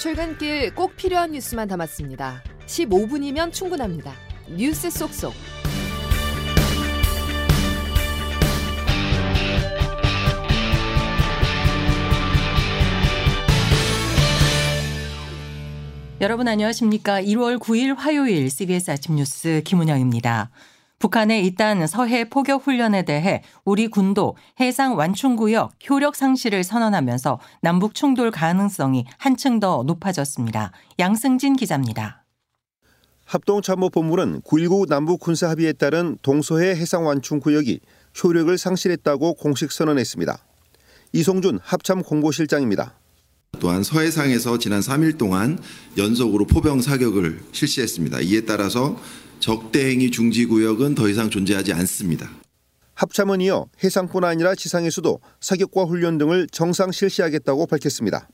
출근길 꼭 필요한 뉴스만 담았습니다. 15분이면 충분합니다. 뉴스 속속. 여러분 안녕하십니까? 1월 9일 화요일 CBS 아침 뉴스 김은영입니다. 북한의 이딴 서해 포격 훈련에 대해 우리 군도 해상 완충구역 효력 상실을 선언하면서 남북 충돌 가능성이 한층 더 높아졌습니다. 양승진 기자입니다. 합동참모본부는 9.19 남북 군사 합의에 따른 동서해 해상 완충 구역이 효력을 상실했다고 공식 선언했습니다. 이송준 합참 공보실장입니다. 또한 서해상에서 지난 3일 동안 연속으로 포병 사격을 실시했습니다. 이에 따라서 적대행위 중지 구역은 더 이상 존재하지 않습니다. 합참은 이어 해상뿐 아니라 지상에서도 사격과 훈련 등을 정상 실시하겠다고 밝혔습니다.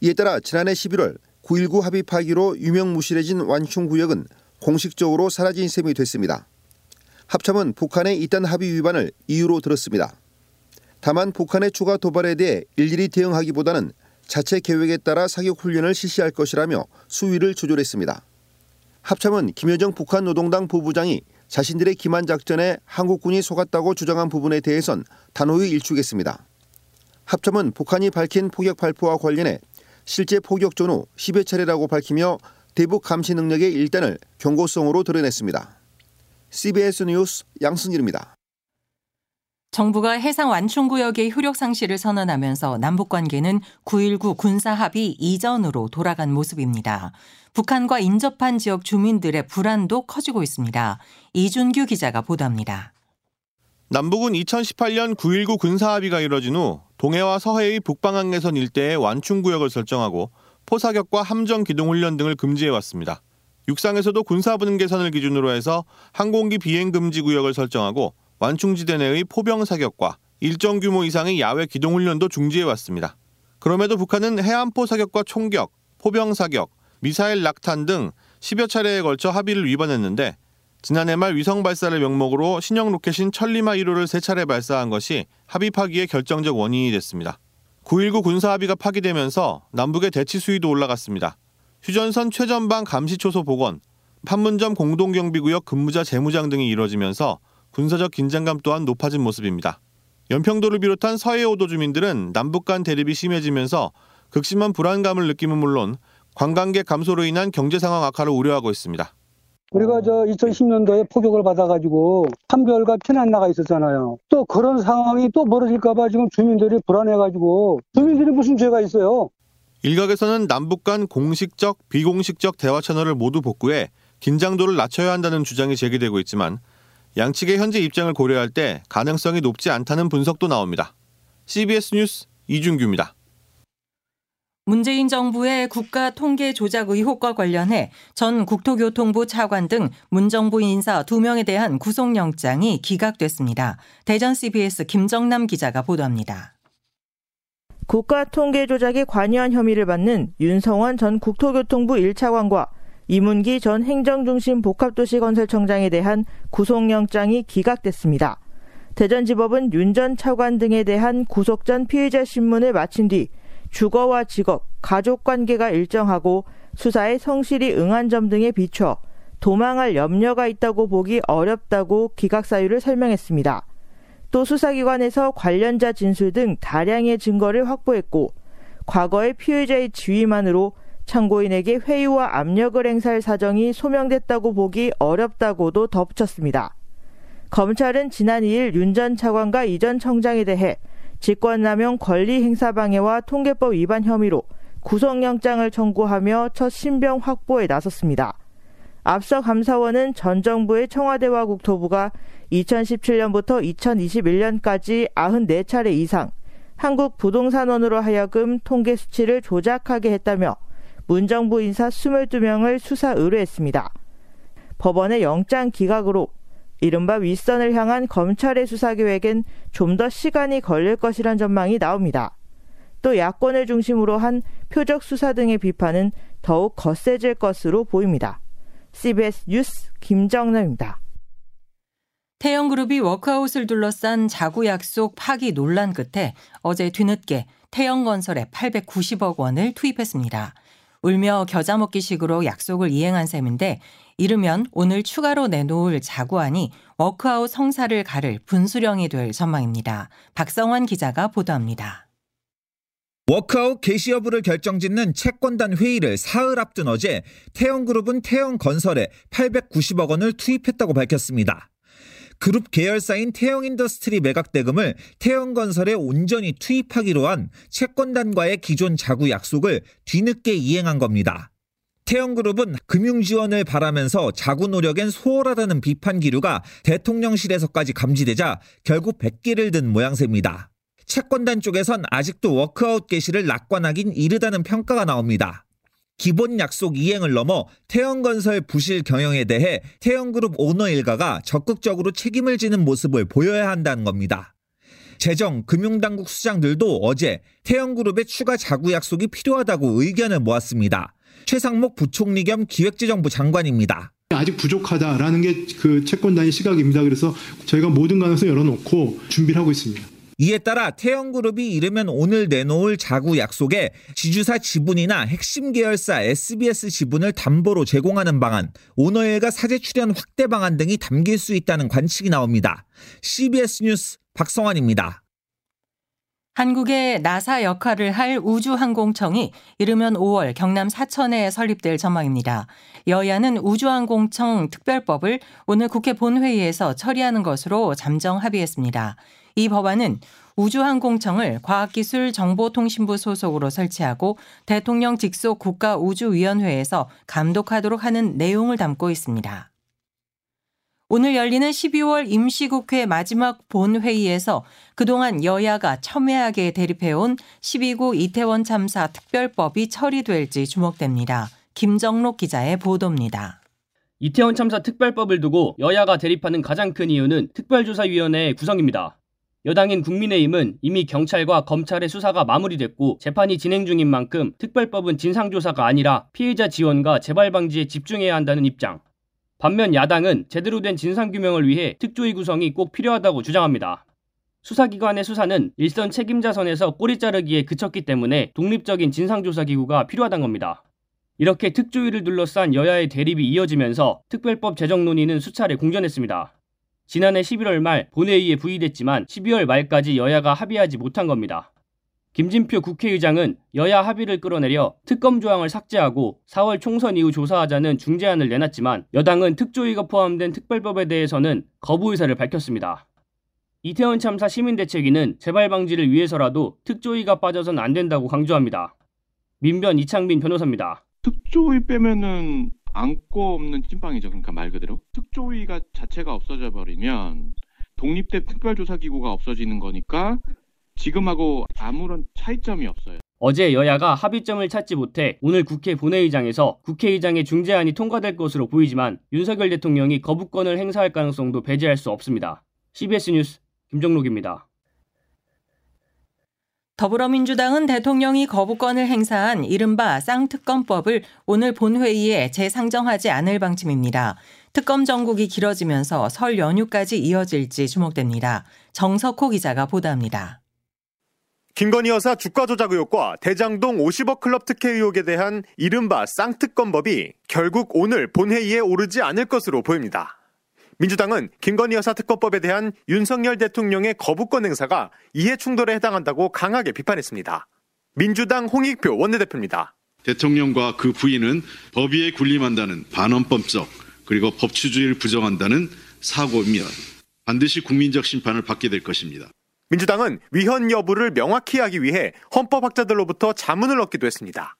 이에 따라 지난해 11월 9.19 합의 파기로 유명무실해진 완충 구역은 공식적으로 사라진 셈이 됐습니다. 합참은 북한의 이딴 합의 위반을 이유로 들었습니다. 다만 북한의 추가 도발에 대해 일일이 대응하기보다는 자체 계획에 따라 사격 훈련을 실시할 것이라며 수위를 조절했습니다. 합참은 김여정 북한 노동당 부부장이 자신들의 기만 작전에 한국군이 속았다고 주장한 부분에 대해선 단호히 일축했습니다. 합참은 북한이 밝힌 포격 발표와 관련해 실제 포격 전후 10여 차례라고 밝히며 대북 감시 능력의 일단을 경고성으로 드러냈습니다. CBS 뉴스 양승길입니다. 정부가 해상 완충구역의 효력 상실을 선언하면서 남북 관계는 9.19 군사 합의 이전으로 돌아간 모습입니다. 북한과 인접한 지역 주민들의 불안도 커지고 있습니다. 이준규 기자가 보도합니다. 남북은 2018년 9.19 군사 합의가 이뤄진 후 동해와 서해의 북방항해선 일대에 완충구역을 설정하고 포사격과 함정 기동 훈련 등을 금지해 왔습니다. 육상에서도 군사분계선을 기준으로 해서 항공기 비행 금지 구역을 설정하고 완충지대 내의 포병 사격과 일정 규모 이상의 야외 기동 훈련도 중지해 왔습니다. 그럼에도 북한은 해안포 사격과 총격, 포병 사격, 미사일 낙탄 등 10여 차례에 걸쳐 합의를 위반했는데 지난해 말 위성 발사를 명목으로 신형 로켓인 천리마 1호를 3차례 발사한 것이 합의 파기의 결정적 원인이 됐습니다. 9.19 군사 합의가 파기되면서 남북의 대치 수위도 올라갔습니다. 휴전선 최전방 감시초소 복원, 판문점 공동경비구역 근무자 재무장 등이 이뤄지면서 군사적 긴장감 또한 높아진 모습입니다. 연평도를 비롯한 서해오도 주민들은 남북 간 대립이 심해지면서 극심한 불안감을 느낌은 물론 관광객 감소로 인한 경제 상황 악화를 우려하고 있습니다. 우리가 저 2010년도에 포격을 받아가지고 한별과 피난 나가 있었잖아요. 또 그런 상황이 또 벌어질까봐 지금 주민들이 불안해가지고 주민들이 무슨 죄가 있어요? 일각에서는 남북 간 공식적, 비공식적 대화 채널을 모두 복구해 긴장도를 낮춰야 한다는 주장이 제기되고 있지만 양측의 현재 입장을 고려할 때 가능성이 높지 않다는 분석도 나옵니다. CBS 뉴스 이준규입니다. 문재인 정부의 국가 통계 조작 의혹과 관련해 전 국토교통부 차관 등 문정부 인사 2명에 대한 구속영장이 기각됐습니다. 대전 CBS 김정남 기자가 보도합니다. 국가 통계 조작에 관여한 혐의를 받는 윤성원 전 국토교통부 1차관과 이문기 전 행정중심 복합도시건설청장에 대한 구속영장이 기각됐습니다. 대전지법은 윤 전 차관 등에 대한 구속 전 피의자 신문을 마친 뒤 주거와 직업, 가족 관계가 일정하고 수사에 성실히 응한 점 등에 비춰 도망할 염려가 있다고 보기 어렵다고 기각 사유를 설명했습니다. 또 수사기관에서 관련자 진술 등 다량의 증거를 확보했고 과거의 피의자의 지위만으로 참고인에게 회유와 압력을 행사할 사정이 소명됐다고 보기 어렵다고도 덧붙였습니다. 검찰은 지난 2일 윤 전 차관과 이 전 청장에 대해 직권남용 권리행사방해와 통계법 위반 혐의로 구속영장을 청구하며 첫 신병 확보에 나섰습니다. 앞서 감사원은 전 정부의 청와대와 국토부가 2017년부터 2021년까지 94차례 이상 한국 부동산원으로 하여금 통계 수치를 조작하게 했다며 문정부 인사 22명을 수사 의뢰했습니다. 법원의 영장 기각으로 이른바 윗선을 향한 검찰의 수사 계획엔 좀 더 시간이 걸릴 것이란 전망이 나옵니다. 또 야권을 중심으로 한 표적 수사 등의 비판은 더욱 거세질 것으로 보입니다. CBS 뉴스 김정남입니다. 태영그룹이 워크아웃을 둘러싼 자구 약속 파기 논란 끝에 어제 뒤늦게 태영건설에 890억 원을 투입했습니다. 울며 겨자 먹기식으로 약속을 이행한 셈인데 이르면 오늘 추가로 내놓을 자구안이 워크아웃 성사를 가를 분수령이 될 전망입니다. 박성환 기자가 보도합니다. 워크아웃 개시 여부를 결정짓는 채권단 회의를 사흘 앞둔 어제 태영그룹은 태영건설에 890억 원을 투입했다고 밝혔습니다. 그룹 계열사인 태영인더스트리 매각 대금을 태영건설에 온전히 투입하기로 한 채권단과의 기존 자구 약속을 뒤늦게 이행한 겁니다. 태영그룹은 금융 지원을 바라면서 자구 노력엔 소홀하다는 비판 기류가 대통령실에서까지 감지되자 결국 백기를 든 모양새입니다. 채권단 쪽에선 아직도 워크아웃 개시를 낙관하긴 이르다는 평가가 나옵니다. 기본 약속 이행을 넘어 태영건설 부실 경영에 대해 태영그룹 오너 일가가 적극적으로 책임을 지는 모습을 보여야 한다는 겁니다. 재정, 금융당국 수장들도 어제 태영그룹의 추가 자구 약속이 필요하다고 의견을 모았습니다. 최상목 부총리 겸 기획재정부 장관입니다. 아직 부족하다라는 게 그 채권단의 시각입니다. 그래서 저희가 모든 가능성 열어놓고 준비를 하고 있습니다. 이에 따라 태영그룹이 이르면 오늘 내놓을 자구 약속에 지주사 지분이나 핵심 계열사 SBS 지분을 담보로 제공하는 방안, 오너일가 사재 출연 확대 방안 등이 담길 수 있다는 관측이 나옵니다. CBS 뉴스 박성환입니다. 한국의 나사 역할을 할 우주항공청이 이르면 5월 경남 사천에 설립될 전망입니다. 여야는 우주항공청 특별법을 오늘 국회 본회의에서 처리하는 것으로 잠정 합의했습니다. 이 법안은 우주항공청을 과학기술정보통신부 소속으로 설치하고 대통령 직속 국가우주위원회에서 감독하도록 하는 내용을 담고 있습니다. 오늘 열리는 12월 임시국회 마지막 본회의에서 그동안 여야가 첨예하게 대립해온 12구 이태원 참사 특별법이 처리될지 주목됩니다. 김정록 기자의 보도입니다. 이태원 참사 특별법을 두고 여야가 대립하는 가장 큰 이유는 특별조사위원회의 구성입니다. 여당인 국민의힘은 이미 경찰과 검찰의 수사가 마무리됐고 재판이 진행 중인 만큼 특별법은 진상조사가 아니라 피해자 지원과 재발 방지에 집중해야 한다는 입장. 반면 야당은 제대로 된 진상규명을 위해 특조위 구성이 꼭 필요하다고 주장합니다. 수사기관의 수사는 일선 책임자 선에서 꼬리 자르기에 그쳤기 때문에 독립적인 진상조사기구가 필요하단 겁니다. 이렇게 특조위를 둘러싼 여야의 대립이 이어지면서 특별법 제정 논의는 수차례 공전했습니다. 지난해 11월 말 본회의에 부의됐지만 12월 말까지 여야가 합의하지 못한 겁니다. 김진표 국회의장은 여야 합의를 끌어내려 특검 조항을 삭제하고 4월 총선 이후 조사하자는 중재안을 내놨지만 여당은 특조위가 포함된 특별법에 대해서는 거부 의사를 밝혔습니다. 이태원 참사 시민대책위는 재발 방지를 위해서라도 특조위가 빠져선 안 된다고 강조합니다. 민변 이창민 변호사입니다. 특조위 빼면은 안고 없는 찐빵이죠. 그러니까 말 그대로 특조위가 자체가 없어져 버리면 독립된 특별조사기구가 없어지는 거니까 지금하고 아무런 차이점이 없어요. 어제 여야가 합의점을 찾지 못해 오늘 국회 본회의장에서 국회의장의 중재안이 통과될 것으로 보이지만 윤석열 대통령이 거부권을 행사할 가능성도 배제할 수 없습니다. CBS 뉴스 김정록입니다. 더불어민주당은 대통령이 거부권을 행사한 이른바 쌍특검법을 오늘 본회의에 재상정하지 않을 방침입니다. 특검 전국이 길어지면서 설 연휴까지 이어질지 주목됩니다. 정석호 기자가 보도합니다. 김건희 여사 주가 조작 의혹과 대장동 50억 클럽 특혜 의혹에 대한 이른바 쌍특검법이 결국 오늘 본회의에 오르지 않을 것으로 보입니다. 민주당은 김건희 여사 특검법에 대한 윤석열 대통령의 거부권 행사가 이해 충돌에 해당한다고 강하게 비판했습니다. 민주당 홍익표 원내대표입니다. 대통령과 그 부인은 법위에 군림한다는 반헌법적 그리고 법치주의를 부정한다는 사고면 반드시 국민적 심판을 받게 될 것입니다. 민주당은 위헌 여부를 명확히 하기 위해 헌법학자들로부터 자문을 얻기도 했습니다.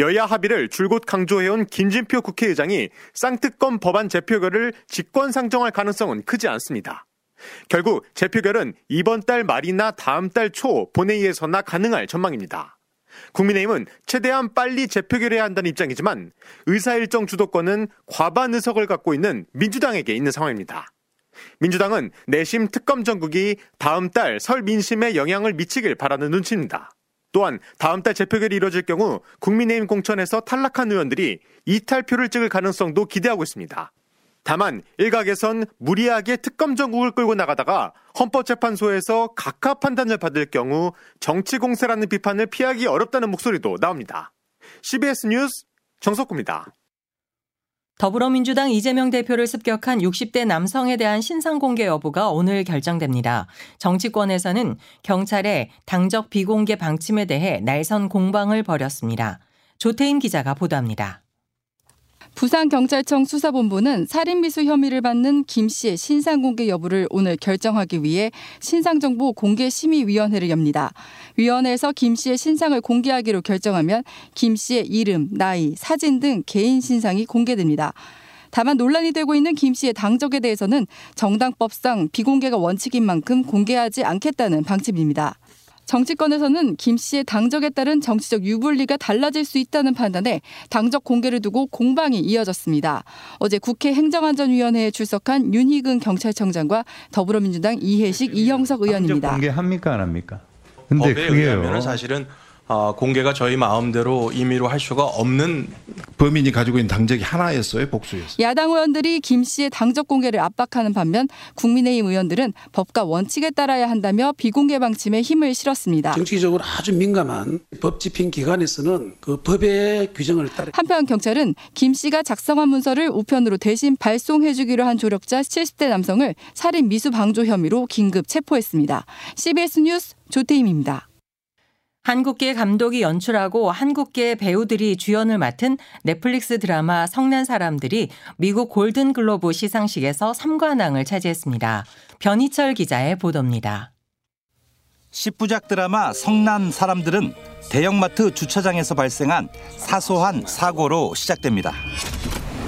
여야 합의를 줄곧 강조해온 김진표 국회의장이 쌍특검 법안 재표결을 직권 상정할 가능성은 크지 않습니다. 결국 재표결은 이번 달 말이나 다음 달 초 본회의에서나 가능할 전망입니다. 국민의힘은 최대한 빨리 재표결해야 한다는 입장이지만 의사일정 주도권은 과반 의석을 갖고 있는 민주당에게 있는 상황입니다. 민주당은 내심 특검 전국이 다음 달 설 민심에 영향을 미치길 바라는 눈치입니다. 또한 다음 달 재표결이 이뤄질 경우 국민의힘 공천에서 탈락한 의원들이 이탈표를 찍을 가능성도 기대하고 있습니다. 다만 일각에선 무리하게 특검 전국을 끌고 나가다가 헌법재판소에서 각하 판단을 받을 경우 정치 공세라는 비판을 피하기 어렵다는 목소리도 나옵니다. CBS 뉴스 정석구입니다. 더불어민주당 이재명 대표를 습격한 60대 남성에 대한 신상 공개 여부가 오늘 결정됩니다. 정치권에서는 경찰의 당적 비공개 방침에 대해 날선 공방을 벌였습니다. 조태임 기자가 보도합니다. 부산경찰청 수사본부는 살인미수 혐의를 받는 김 씨의 신상 공개 여부를 오늘 결정하기 위해 신상정보 공개심의위원회를 엽니다. 위원회에서 김 씨의 신상을 공개하기로 결정하면 김 씨의 이름, 나이, 사진 등 개인 신상이 공개됩니다. 다만 논란이 되고 있는 김 씨의 당적에 대해서는 정당법상 비공개가 원칙인 만큼 공개하지 않겠다는 방침입니다. 정치권에서는 김 씨의 당적에 따른 정치적 유불리가 달라질 수 있다는 판단에 당적 공개를 두고 공방이 이어졌습니다. 어제 국회 행정안전위원회에 출석한 윤희근 경찰청장과 더불어민주당 이해식 이형석 의원입니다. 공개합니까 안 합니까? 근데 법에 그게요. 의하면 사실은 어, 공개가 저희 마음대로 임의로 할 수가 없는 범인이 가지고 있는 당적이 하나였어요, 복수였어요. 야당 의원들이 김 씨의 당적 공개를 압박하는 반면 국민의힘 의원들은 법과 원칙에 따라야 한다며 비공개 방침에 힘을 실었습니다. 정치적으로 아주 민감한 법 집행 기관에서는 그 법의 규정을 따르. 한편 경찰은 김 씨가 작성한 문서를 우편으로 대신 발송해주기로 한 조력자 70대 남성을 살인 미수 방조 혐의로 긴급 체포했습니다. CBS 뉴스 조태임입니다. 한국계 감독이 연출하고 한국계 배우들이 주연을 맡은 넷플릭스 드라마 성난 사람들이 미국 골든 글로브 시상식에서 3관왕을 차지했습니다. 변희철 기자의 보도입니다. 10부작 드라마 성난 사람들은 대형마트 주차장에서 발생한 사소한 사고로 시작됩니다.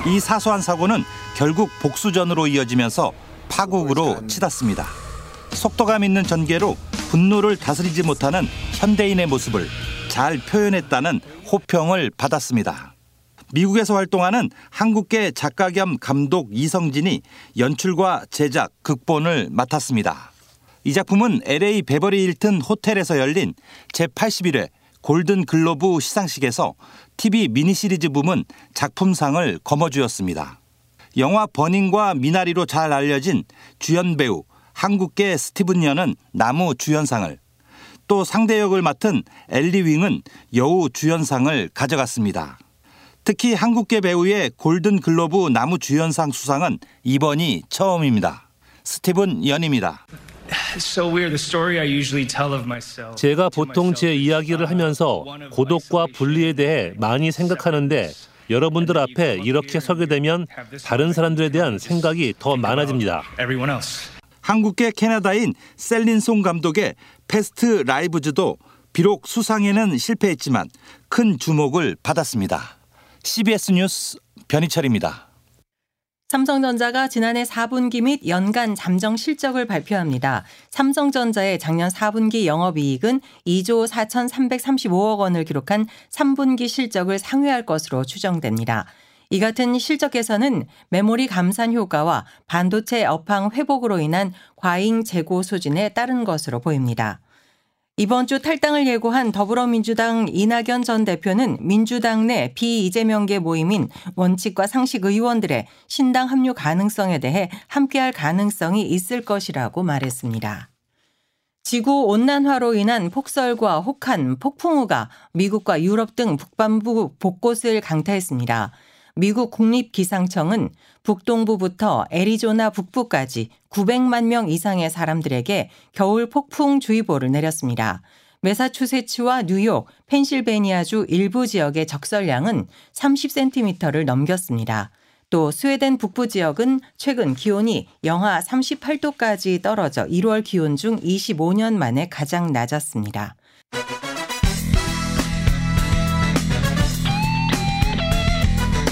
이 사소한 사고는 결국 복수전으로 이어지면서 파국으로 치닫습니다. 속도감 있는 전개로 분노를 다스리지 못하는 현대인의 모습을 잘 표현했다는 호평을 받았습니다. 미국에서 활동하는 한국계 작가 겸 감독 이성진이 연출과 제작, 극본을 맡았습니다. 이 작품은 LA 베버리 힐튼 호텔에서 열린 제81회 골든 글로브 시상식에서 TV 미니시리즈 부문 작품상을 거머쥐었습니다. 영화 버닝과 미나리로 잘 알려진 주연 배우 한국계 스티븐 연은 남우주연상을 또 상대 역을 맡은 엘리 윙은 여우 주연상을 가져갔습니다. 특히 한국계 배우의 골든 글로브 나무 주연상 수상은 이번이 처음입니다. 스티븐 연입니다. 제가 보통 제 이야기를 하면서 고독과 분리에 대해 많이 생각하는데 여러분들 앞에 이렇게 서게 되면 다른 사람들에 대한 생각이 더 많아집니다. 한국계 캐나다인 셀린 송 감독의 패스트 라이브즈도 비록 수상에는 실패했지만 큰 주목을 받았습니다. CBS 뉴스 변희철입니다. 삼성전자가 지난해 4분기 및 연간 잠정 실적을 발표합니다. 삼성전자의 작년 4분기 영업이익은 2조 4,335억 원을 기록한 3분기 실적을 상회할 것으로 추정됩니다. 이 같은 실적 개선은 메모리 감산 효과와 반도체 업황 회복으로 인한 과잉 재고 소진에 따른 것으로 보입니다. 이번 주 탈당을 예고한 더불어민주당 이낙연 전 대표는 민주당 내 비이재명계 모임인 원칙과 상식 의원들의 신당 합류 가능성에 대해 함께할 가능성이 있을 것이라고 말했습니다. 지구 온난화로 인한 폭설과 혹한, 폭풍우가 미국과 유럽 등 북반부 곳곳을 강타했습니다. 미국 국립기상청은 북동부부터 애리조나 북부까지 900만 명 이상의 사람들에게 겨울 폭풍주의보를 내렸습니다. 메사추세츠와 뉴욕, 펜실베니아주 일부 지역의 적설량은 30cm를 넘겼습니다. 또 스웨덴 북부 지역은 최근 기온이 영하 38도까지 떨어져 1월 기온 중 25년 만에 가장 낮았습니다.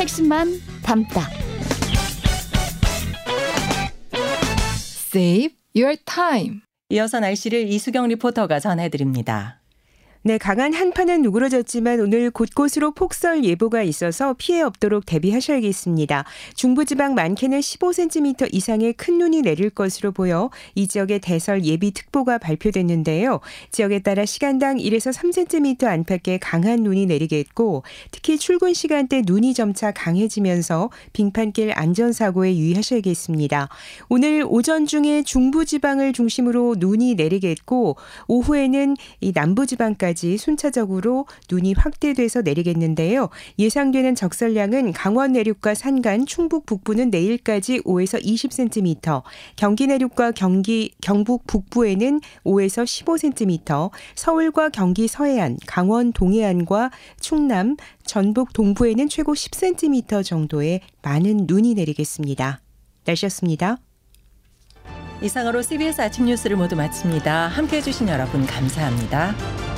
핵심만 담다. Save your time. 이어서 날씨를 이수경 리포터가 전해드립니다. 네, 강한 한파는 누그러졌지만 오늘 곳곳으로 폭설 예보가 있어서 피해 없도록 대비하셔야겠습니다. 중부지방 많게는 15cm 이상의 큰 눈이 내릴 것으로 보여 이 지역에 대설 예비특보가 발표됐는데요. 지역에 따라 시간당 1에서 3cm 안팎의 강한 눈이 내리겠고 특히 출근 시간대 눈이 점차 강해지면서 빙판길 안전사고에 유의하셔야겠습니다. 오늘 오전 중에 중부지방을 중심으로 눈이 내리겠고 오후에는 이 남부지방까지 내일까지 순차적으로 눈이 확대돼서 내리겠는데요. 예상되는 적설량은 강원 내륙과 산간, 충북 북부는 내일까지 5에서 20cm, 경기 내륙과 경기 경북 북부에는 5에서 15cm, 서울과 경기 서해안, 강원 동해안과 충남, 전북 동부에는 최고 10cm 정도의 많은 눈이 내리겠습니다. 날씨였습니다. 이상으로 CBS 아침 뉴스를 모두 마칩니다. 함께 해 주신 여러분 감사합니다.